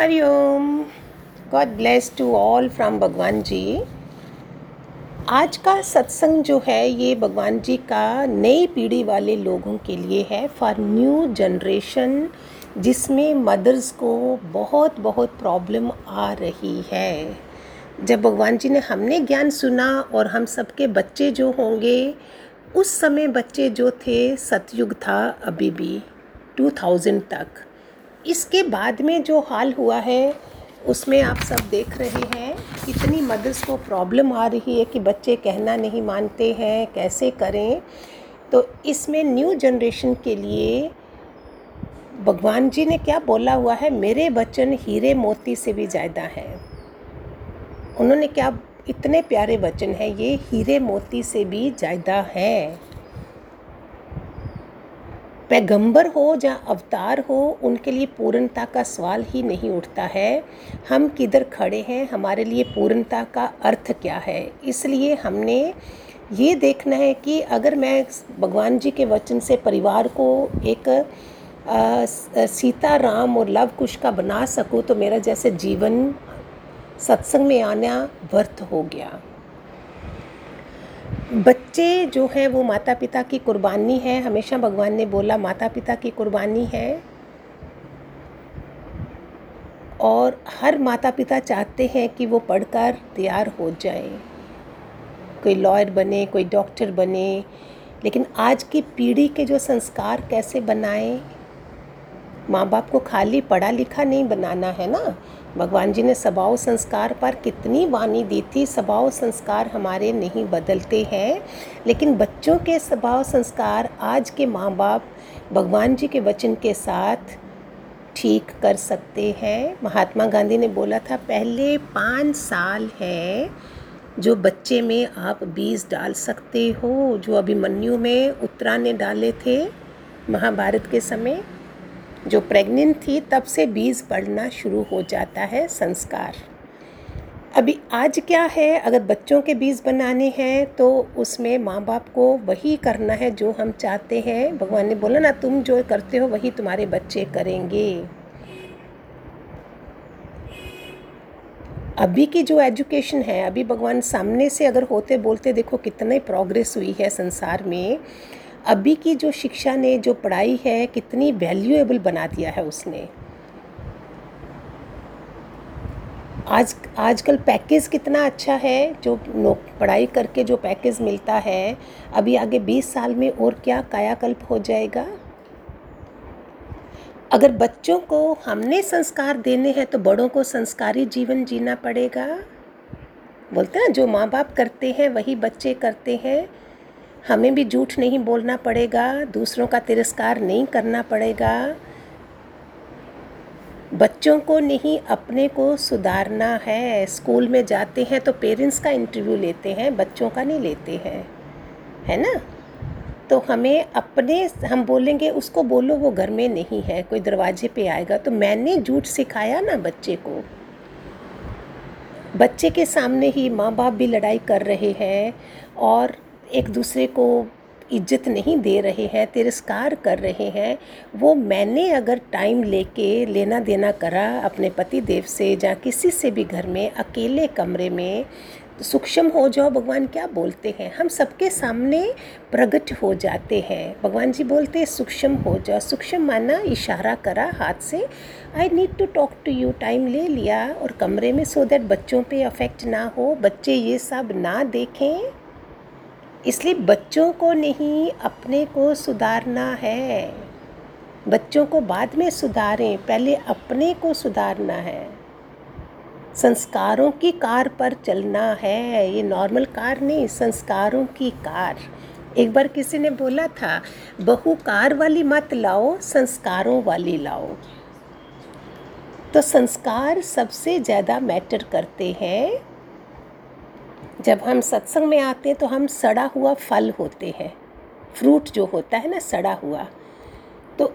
Hariom God bless to all from भगवान जी। आज का सत्संग जो है, ये भगवान जी का नई पीढ़ी वाले लोगों के लिए है फॉर न्यू जनरेशन जिसमें मदर्स को बहुत बहुत प्रॉब्लम आ रही है। जब भगवान जी ने हमने ज्ञान सुना और हम सबके बच्चे जो होंगे, उस समय बच्चे जो थे, सतयुग था अभी भी 2000 तक। इसके बाद में जो हाल हुआ है, उसमें आप सब देख रहे हैं कितनी मदर्स को प्रॉब्लम आ रही है कि बच्चे कहना नहीं मानते हैं, कैसे करें। तो इसमें न्यू जनरेशन के लिए भगवान जी ने क्या बोला हुआ है, मेरे वचन हीरे मोती से भी ज़्यादा हैं। उन्होंने क्या इतने प्यारे वचन हैं, ये हीरे मोती से भी ज़्यादा है। पैगंबर हो या अवतार हो, उनके लिए पूर्णता का सवाल ही नहीं उठता है। हम किधर खड़े हैं? हमारे लिए पूर्णता का अर्थ क्या है? इसलिए हमने ये देखना है कि अगर मैं भगवान जी के वचन से परिवार को एक सीता राम और लव कुश का बना सकूँ तो मेरा जैसे जीवन सत्संग में आना व्यर्थ हो गया। बच्चे जो हैं वो माता पिता की कुर्बानी है। हमेशा भगवान ने बोला माता पिता की कुर्बानी है। और हर माता पिता चाहते हैं कि वो पढ़कर तैयार हो जाए। कोई लॉयर बने, कोई डॉक्टर बने, लेकिन आज की पीढ़ी के जो संस्कार कैसे बनाएँ? माँ बाप को खाली पढ़ा लिखा नहीं बनाना है ना? भगवान जी ने स्वभाव संस्कार पर कितनी वाणी दी थी। स्वभाव संस्कार हमारे नहीं बदलते हैं, लेकिन बच्चों के स्वभाव संस्कार आज के माँ बाप भगवान जी के वचन के साथ ठीक कर सकते हैं। महात्मा गांधी ने बोला था, पहले पाँच साल है जो बच्चे में आप बीज डाल सकते हो, जो अभिमन्यु में उत्तरा ने डाले थे महाभारत के समय। जो प्रेग्नेंट थी, तब से बीज पड़ना शुरू हो जाता है संस्कार। अभी आज क्या है? अगर बच्चों के बीज बनाने हैं तो उसमें माँ बाप को वही करना है जो हम चाहते हैं। भगवान ने बोला ना, तुम जो करते हो, वही तुम्हारे बच्चे करेंगे। अभी की जो एजुकेशन है, अभी भगवान सामने से अगर होते बोलते देखो कितने प्रोग्रेस हुई है संसार में। अभी की जो शिक्षा ने, जो पढ़ाई है, कितनी वैल्यूएबल बना दिया है उसने। आज, आजकल पैकेज कितना अच्छा है, जो पढ़ाई करके जो पैकेज मिलता है, अभी आगे 20 साल में और क्या कायाकल्प हो जाएगा? अगर बच्चों को हमने संस्कार देने हैं तो बड़ों को संस्कारी जीवन जीना पड़ेगा। बोलते हैं जो माँ बाप करते हैं, वही बच्चे करते हैं। हमें भी झूठ नहीं बोलना पड़ेगा, दूसरों का तिरस्कार नहीं करना पड़ेगा। बच्चों को नहीं, अपने को सुधारना है। स्कूल में जाते हैं तो पेरेंट्स का इंटरव्यू लेते हैं, बच्चों का नहीं लेते हैं। है ना? तो हमें अपने, हम बोलेंगे, उसको बोलो, वो घर में नहीं है, कोई दरवाजे पे आएगा। तो मैंने झूठ सिखाया ना बच्चे को। बच्चे के सामने ही माँ बाप भी लड़ाई कर रहे हैं और एक दूसरे को इज़्ज़त नहीं दे रहे हैं, तिरस्कार कर रहे हैं, वो मैंने अगर टाइम लेके लेना देना करा अपने पति देव से या किसी से भी घर में, अकेले कमरे में, सूक्ष्म हो जाओ, भगवान क्या बोलते हैं? हम सबके सामने प्रकट हो जाते हैं। भगवान जी बोलते हैं, सूक्ष्म हो जाओ। सूक्ष्म माना इशारा करा हाथ से I need to talk to you time ले लिया और कमरे में सो so दैट बच्चों पे अफेक्ट ना हो, बच्चे ये सब ना देखें। इसलिए बच्चों को नहीं, अपने को सुधारना है। बच्चों को बाद में सुधारें, पहले अपने को सुधारना है। संस्कारों की कार पर चलना है, ये नॉर्मल कार नहीं, संस्कारों की कार। एक बार किसी ने बोला था, बहु कार वाली मत लाओ, संस्कारों वाली लाओ। तो संस्कार सबसे ज़्यादा मैटर करते हैं। जब हम सत्संग में आते हैं तो हम सड़ा हुआ फल होते हैं। फ्रूट जो होता है ना, सड़ा हुआ। तो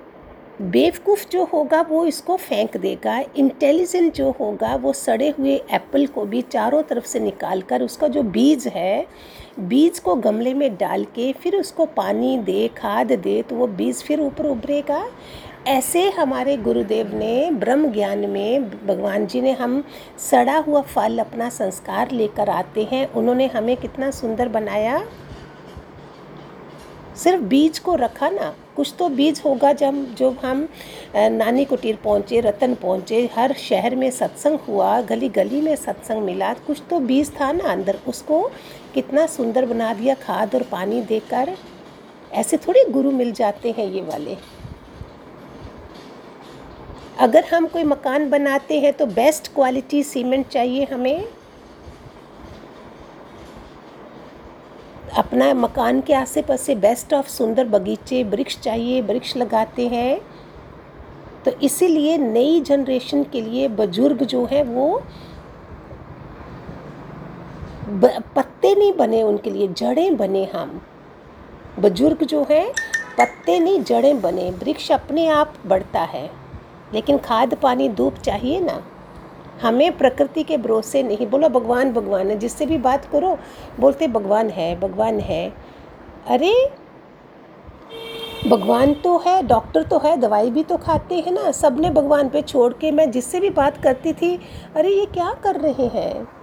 बेवकूफ़ जो होगा वो इसको फेंक देगा इंटेलिजेंट जो होगा वो सड़े हुए एप्पल को भी चारों तरफ़ से निकाल कर उसका जो बीज है, बीज को गमले में डाल के फिर उसको पानी दे, खाद दे तो वो बीज फिर ऊपर उभरेगा। ऐसे हमारे गुरुदेव ने ब्रह्म ज्ञान में भगवान जी ने हम सड़ा हुआ फल अपना संस्कार लेकर आते हैं। उन्होंने हमें कितना सुंदर बनाया। सिर्फ़ बीज को रखा ना, कुछ तो बीज होगा जब जब हम नानी कुटीर पहुँचे, रतन पहुँचे, हर शहर में सत्संग हुआ गली गली में सत्संग मिला, कुछ तो बीज था ना अंदर, उसको कितना सुंदर बना दिया, खाद और पानी देकर। ऐसे थोड़े गुरु मिल जाते हैं ये वाले। अगर हम कोई मकान बनाते हैं तो बेस्ट क्वालिटी सीमेंट चाहिए हमें। अपना मकान के आसे पासे बेस्ट ऑफ़ सुंदर बगीचे, वृक्ष चाहिए, वृक्ष लगाते हैं। तो इसीलिए नई जनरेशन के लिए बुज़ुर्ग जो हैं वो पत्ते नहीं बने उनके लिए, जड़ें बने हम। बुज़ुर्ग जो हैं, पत्ते नहीं, जड़ें बने, वृक्ष अपने आप बढ़ता है। लेकिन खाद पानी धूप चाहिए ना? हमें प्रकृति के भरोसे नहीं। बोलो, भगवान भगवान है। जिससे भी बात करो, बोलते भगवान है भगवान है। अरे, भगवान तो है, डॉक्टर तो है, दवाई भी तो खाते हैं ना। सबने भगवान पे छोड़ के मैं जिससे भी बात करती थी, अरे, ये क्या कर रहे हैं?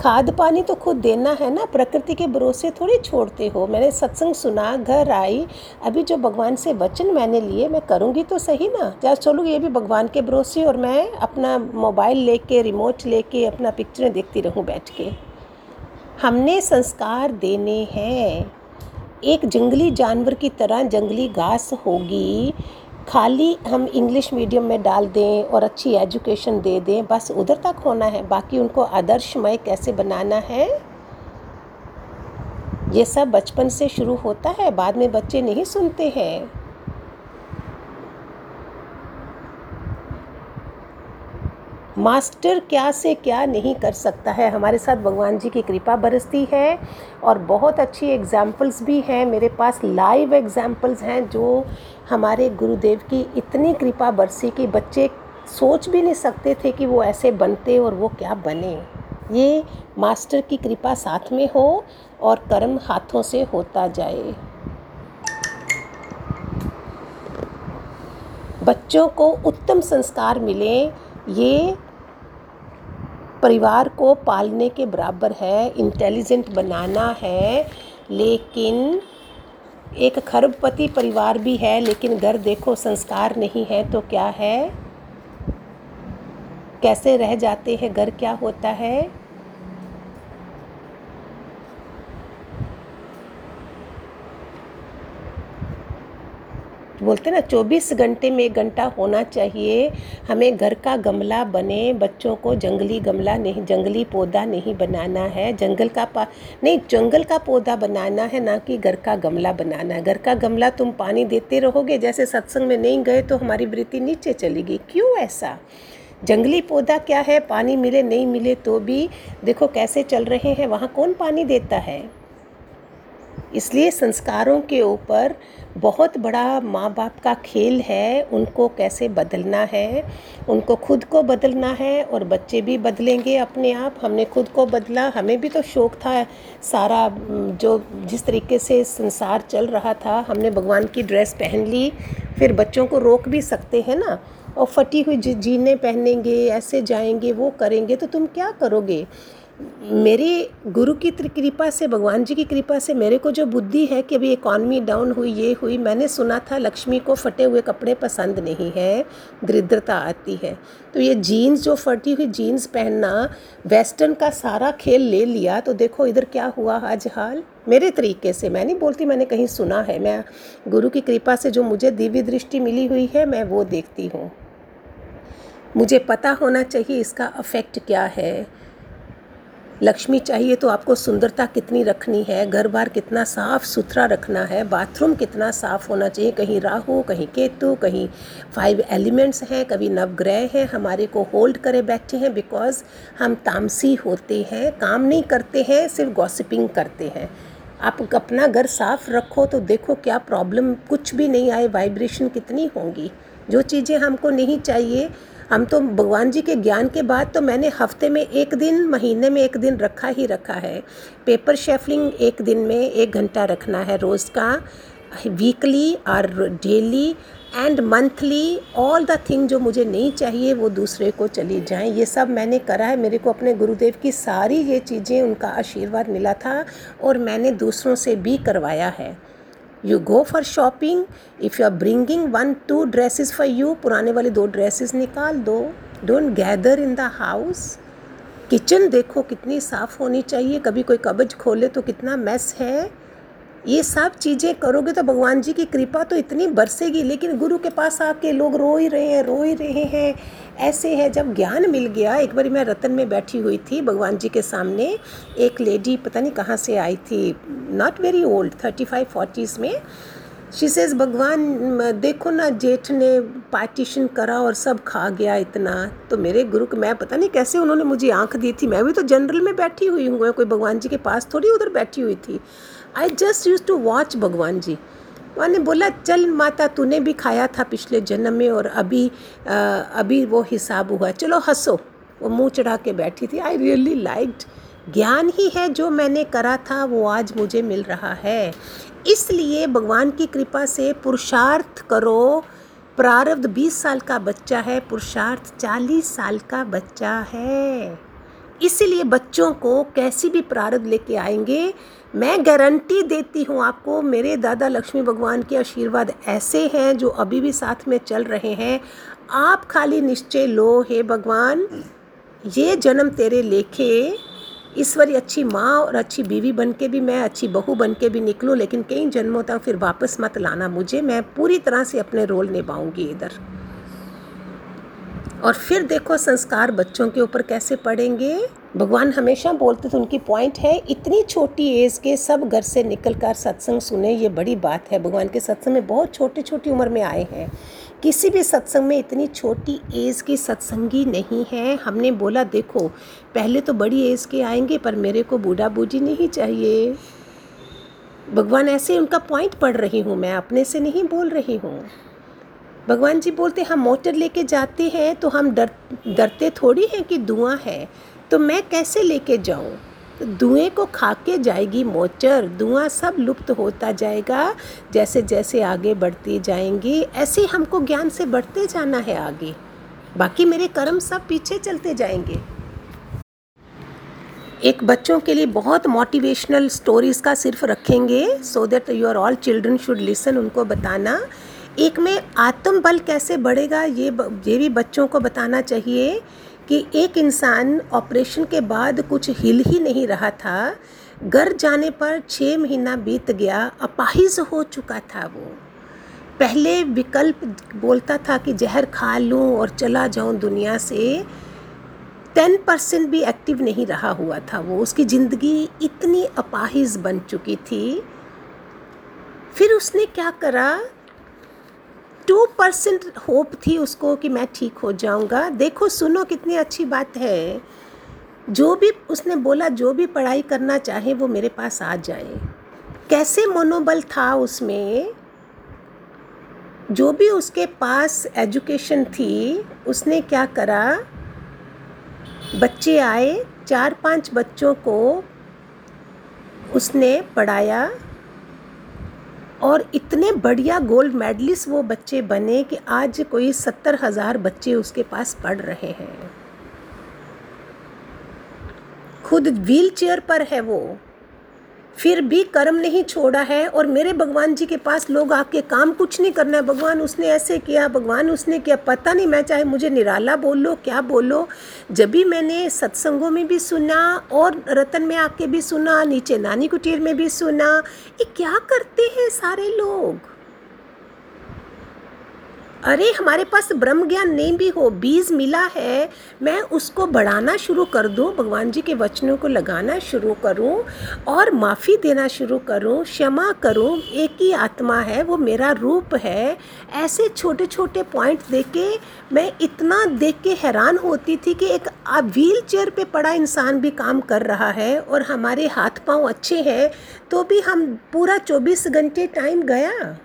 खाद पानी तो खुद देना है ना, प्रकृति के भरोसे थोड़ी छोड़ते हो। मैंने सत्संग सुना, घर आई, अभी जो भगवान से वचन मैंने लिए, मैं करूँगी तो सही ना? क्या चलो ये भी भगवान के भरोसे और मैं अपना मोबाइल लेके रिमोट लेके, अपना पिक्चरें देखती रहूँ बैठ के। हमने संस्कार देने हैं। एक जंगली जानवर की तरह जंगली घास होगी खाली हम इंग्लिश मीडियम में डाल दें और अच्छी एजुकेशन दे दें, बस उधर तक होना है। बाकी उनको आदर्शमय कैसे बनाना है? ये सब बचपन से शुरू होता है, बाद में बच्चे नहीं सुनते हैं। मास्टर क्या से क्या नहीं कर सकता है? हमारे साथ भगवान जी की कृपा बरसती है और बहुत अच्छी एग्ज़ाम्पल्स भी हैं। मेरे पास लाइव एग्ज़ाम्पल्स हैं जो हमारे गुरुदेव की इतनी कृपा बरसी कि बच्चे सोच भी नहीं सकते थे कि वो ऐसे बनते और वो क्या बने। ये मास्टर की कृपा साथ में हो और कर्म हाथों से होता जाए। बच्चों को उत्तम संस्कार मिले, ये परिवार को पालने के बराबर है इंटेलिजेंट बनाना है, लेकिन एक खरबपति परिवार भी है, लेकिन घर देखो संस्कार नहीं है तो क्या है? कैसे रह जाते हैं? घर क्या होता है? बोलते ना 24 घंटे में एक घंटा होना चाहिए। हमें घर का गमला बने, बच्चों को जंगली गमला नहीं, जंगली पौधा नहीं बनाना है। जंगल का पा, नहीं, जंगल का पौधा बनाना है, ना कि घर का गमला बनाना है। घर का गमला तुम पानी देते रहोगे, जैसे सत्संग में नहीं गए तो हमारी वृत्ति नीचे चलेगी। क्यों ऐसा? जंगली पौधा क्या है? पानी मिले, नहीं मिले तो भी। देखो कैसे चल रहे हैं, वहाँ कौन पानी देता है? इसलिए संस्कारों के ऊपर बहुत बड़ा माँ बाप का खेल है, उनको कैसे बदलना है? उनको खुद को बदलना है और बच्चे भी बदलेंगे अपने आप। हमने खुद को बदला, हमें भी तो शौक़ था सारा, जो जिस तरीके से संसार चल रहा था, हमने भगवान की ड्रेस पहन ली, फिर बच्चों को रोक भी सकते हैं ना? और फटी हुई जीने पहनेंगे, ऐसे जाएँगे, वो करेंगे तो तुम क्या करोगे? मेरी गुरु की कृपा से, भगवान जी की कृपा से मेरे को जो बुद्धि है कि अभी इकॉनमी डाउन हुई, ये हुई, मैंने सुना था लक्ष्मी को फटे हुए कपड़े पसंद नहीं है, दरिद्रता आती है। तो ये जीन्स जो फटी हुई जीन्स पहनना वेस्टर्न का सारा खेल ले लिया तो देखो इधर क्या हुआ आज हाल मेरे तरीके से, मैं नहीं बोलती मैंने कहीं सुना है, मैं गुरु की कृपा से जो मुझे दिव्य दृष्टि मिली हुई है, मैं वो देखती हूँ। मुझे पता होना चाहिए इसका अफेक्ट क्या है। लक्ष्मी चाहिए तो आपको सुंदरता कितनी रखनी है? घर बार कितना साफ़ सुथरा रखना है? बाथरूम कितना साफ़ होना चाहिए? कहीं राहु, कहीं केतु, कहीं फाइव एलिमेंट्स हैं, कभी नवग्रह हैं, हमारे को होल्ड करे बैठे हैं बिकॉज़ हम तामसी होते हैं, काम नहीं करते हैं, सिर्फ़ गॉसिपिंग करते हैं। आप अपना घर साफ़ रखो तो देखो क्या प्रॉब्लम कुछ भी नहीं आए वाइब्रेशन कितनी होंगी। जो चीज़ें हमको नहीं चाहिए हम तो भगवान जी के ज्ञान के बाद तो मैंने हफ़्ते में एक दिन, महीने में एक दिन रखा ही रखा है। पेपर शेफलिंग एक दिन में एक घंटा रखना है रोज़ का। वीकली और daily and monthly all the thing जो मुझे नहीं चाहिए वो दूसरे को चली जाएँ। ये सब मैंने करा है। मेरे को अपने गुरुदेव की सारी ये चीज़ें उनका आशीर्वाद मिला था और मैंने दूसरों से भी करवाया है। You go for shopping if you are bringing one two dresses for you पुराने वाले दो ड्रेसेस निकाल दो. Don't gather in the house kitchen देखो कितनी साफ़ होनी चाहिए. कभी कोई कब्ज खोले तो कितना मैस है. ये सब चीज़ें करोगे तो भगवान जी की कृपा तो इतनी बरसेगी, लेकिन गुरु के पास आके लोग रो ही रहे हैं, रो ही रहे हैं। ऐसे है, जब ज्ञान मिल गया, एक बार मैं रतन में बैठी हुई थी, भगवान जी के सामने एक लेडी पता नहीं कहाँ से आई थी not very old thirty five forties में। शी सेज भगवान, देखो ना, जेठ ने पार्टीशन करा और सब खा गया इतना। तो मेरे गुरु को, मैं पता नहीं कैसे उन्होंने मुझे आँख दी थी। मैं भी तो जनरल में बैठी हुई हूँ, कोई भगवान जी के पास थोड़ी उधर बैठी हुई थी। I just use to watch भगवान जी मैंने बोला चल माता तूने भी खाया था पिछले जन्म में और अभी आ, अभी वो हिसाब हुआ। चलो हंसो। वो मुँह चढ़ा के बैठी थी। आई रियली लाइक्ड ज्ञान ही है जो मैंने करा था वो आज मुझे मिल रहा है। इसलिए भगवान की कृपा से पुरुषार्थ करो। प्रारब्ध 20 साल का बच्चा है पुरुषार्थ 40 साल का बच्चा है। इसीलिए बच्चों को कैसी भी प्रारब्ध लेके आएँगे मैं गारंटी देती हूँ आपको, मेरे दादा लक्ष्मी भगवान के आशीर्वाद ऐसे हैं जो अभी भी साथ में चल रहे हैं। आप खाली निश्चय लो, हे भगवान, ये जन्म तेरे लेखे। ईश्वरी अच्छी माँ और अच्छी बीवी बन के भी मैं, अच्छी बहू बन के भी निकलूँ, लेकिन कई जन्मों तक फिर वापस मत लाना मुझे। मैं पूरी तरह से अपने रोल निभाऊँगी इधर। और फिर देखो संस्कार बच्चों के ऊपर कैसे पड़ेंगे। भगवान हमेशा बोलते थे, उनकी पॉइंट है, इतनी छोटी एज के सब घर से निकल कर सत्संग सुने, ये बड़ी बात है। भगवान के सत्संग में बहुत छोटी छोटी उम्र में आए हैं। किसी भी सत्संग में इतनी छोटी एज की सत्संगी नहीं है। हमने बोला, देखो, पहले तो बड़ी एज के आएँगे, पर मेरे को बूढ़ा बूढ़ी नहीं चाहिए। भगवान ऐसे उनका पॉइंट पढ़ रही हूँ मैं, अपने से नहीं बोल रही हूँ। भगवान जी बोलते, हम मोटर लेके जाते हैं तो हम डर, डरते थोड़ी हैं कि धुआँ है तो मैं कैसे लेके जाऊँ? तो धुएँ को खा के जाएगी मोचर धुआँ सब लुप्त होता जाएगा, जैसे जैसे आगे बढ़ती जाएँगी, ऐसे हमको ज्ञान से बढ़ते जाना है आगे। बाकी मेरे कर्म सब पीछे चलते जाएँगे। एक बच्चों के लिए बहुत मोटिवेशनल स्टोरीज़ का सिर्फ़ रखेंगे so that your all children should listen उनको बताना। एक में आत्म बल कैसे बढ़ेगा, ये ये भी बच्चों को बताना चाहिए कि एक इंसान ऑपरेशन के बाद कुछ हिल ही नहीं रहा था। घर जाने पर छः महीना बीत गया, अपाहिज हो चुका था वो। पहले विकल्प बोलता था कि जहर खा लूँ और चला जाऊँ दुनिया से। टेन परसेंट भी एक्टिव नहीं रहा हुआ था वो। उसकी ज़िंदगी इतनी अपाहिज बन चुकी थी। फिर उसने क्या करा? टू परसेंट होप थी उसको कि मैं ठीक हो जाऊँगा। देखो, सुनो कितनी अच्छी बात है। जो भी उसने बोला, जो भी पढ़ाई करना चाहे, वो मेरे पास आ जाए। कैसे मनोबल था उसमें? जो भी उसके पास एजुकेशन थी, उसने क्या करा? बच्चे आए, चार पाँच बच्चों को उसने पढ़ाया। और इतने बढ़िया गोल्ड मेडलिस्ट वो बच्चे बने कि आज कोई सत्तर हज़ार बच्चे उसके पास पढ़ रहे हैं। खुद व्हील चेयर पर है वो। फिर भी कर्म नहीं छोड़ा है और मेरे भगवान जी के पास लोग आपके काम कुछ नहीं करना है। भगवान उसने ऐसे किया, भगवान उसने किया, पता नहीं मैं चाहे मुझे निराला बोलो, क्या बोलो। जब भी मैंने सत्संगों में भी सुना और रतन में आके भी सुना, नीचे नानी कुटीर में भी सुना, ये क्या करते हैं सारे लोग? अरे, हमारे पास ब्रह्म ज्ञान नहीं भी हो, बीज मिला है, मैं उसको बढ़ाना शुरू कर दूँ, भगवान जी के वचनों को लगाना शुरू करूँ और माफ़ी देना शुरू करूँ, क्षमा करूँ, एक ही आत्मा है, वो मेरा रूप है, ऐसे छोटे छोटे पॉइंट देख के मैं इतना देख के हैरान होती थी कि एक व्हील चेयर पर पड़ा इंसान भी काम कर रहा है और हमारे हाथ पाँव अच्छे हैं तो भी हम पूरा 24 घंटे टाइम गया।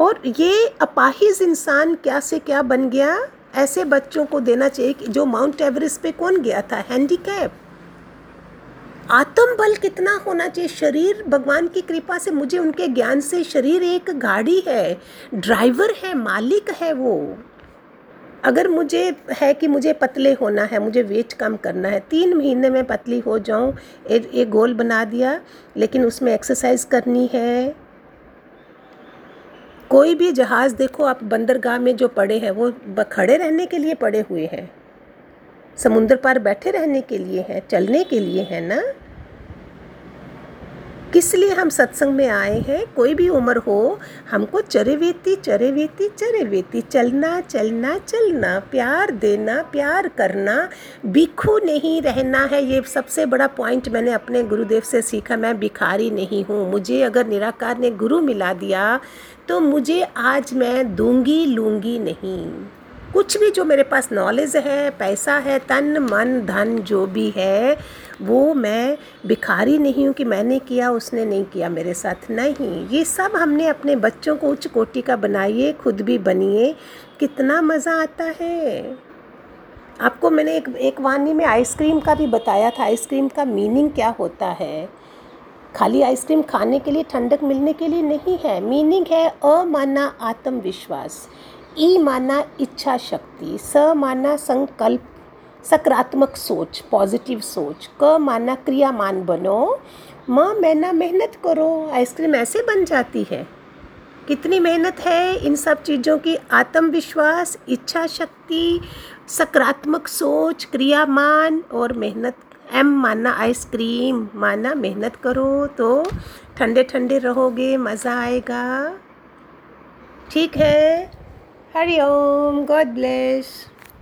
और ये अपाहिज इंसान क्या से क्या बन गया? ऐसे बच्चों को देना चाहिए कि जो माउंट एवरेस्ट पे कौन गया था? हैंडीकैप। आत्म बल कितना होना चाहिए? शरीर, भगवान की कृपा से मुझे उनके ज्ञान से शरीर एक गाड़ी है, ड्राइवर है, मालिक है वो। अगर मुझे है कि मुझे पतले होना है, मुझे वेट कम करना है, तीन महीने में पतली हो जाऊँ एक गोल बना दिया, लेकिन उसमें एक्सरसाइज करनी है कोई भी जहाज़ देखो, आप बंदरगाह में जो पड़े हैं, वो खड़े रहने के लिए पड़े हुए हैं। समुद्र पार बैठे रहने के लिए हैं, चलने के लिए हैं ना? किस लिए हम सत्संग में आए हैं? कोई भी उम्र हो, हमको चरेवेती चरेवेती चरेवेती, चलना चलना चलना, प्यार देना, प्यार करना, भिखू नहीं रहना है। ये सबसे बड़ा पॉइंट मैंने अपने गुरुदेव से सीखा, मैं भिखारी नहीं हूँ। मुझे अगर निराकार ने गुरु मिला दिया तो मुझे आज मैं दूँगी, लूँगी नहीं। कुछ भी जो मेरे पास नॉलेज है, पैसा है, तन, मन, धन, जो भी है, वो मैं भिखारी नहीं हूँ कि मैंने किया, उसने नहीं किया मेरे साथ। नहीं, ये सब हमने अपने बच्चों को उच्च कोटि का बनाइए, खुद भी बनिए। कितना मज़ा आता है। आपको मैंने एक एक वाणी में आइसक्रीम का भी बताया था, आइसक्रीम का मीनिंग क्या होता है? खाली आइसक्रीम खाने के लिए, ठंडक मिलने के लिए नहीं है। मीनिंग है अमाना आत्मविश्वास। ई माना इच्छा शक्ति, स माना संकल्प, सकारात्मक सोच पॉजिटिव सोच, क माना क्रियामान बनो। म मैना मेहनत करो। आइसक्रीम ऐसे बन जाती है। कितनी मेहनत है इन सब चीज़ों की? आत्मविश्वास, इच्छा शक्ति, सकारात्मक सोच, क्रियामान और मेहनत। एम माना आइसक्रीम, माना मेहनत करो तो ठंडे ठंडे रहोगे, मज़ा आएगा। ठीक है? हरि ओम गॉड ब्लेस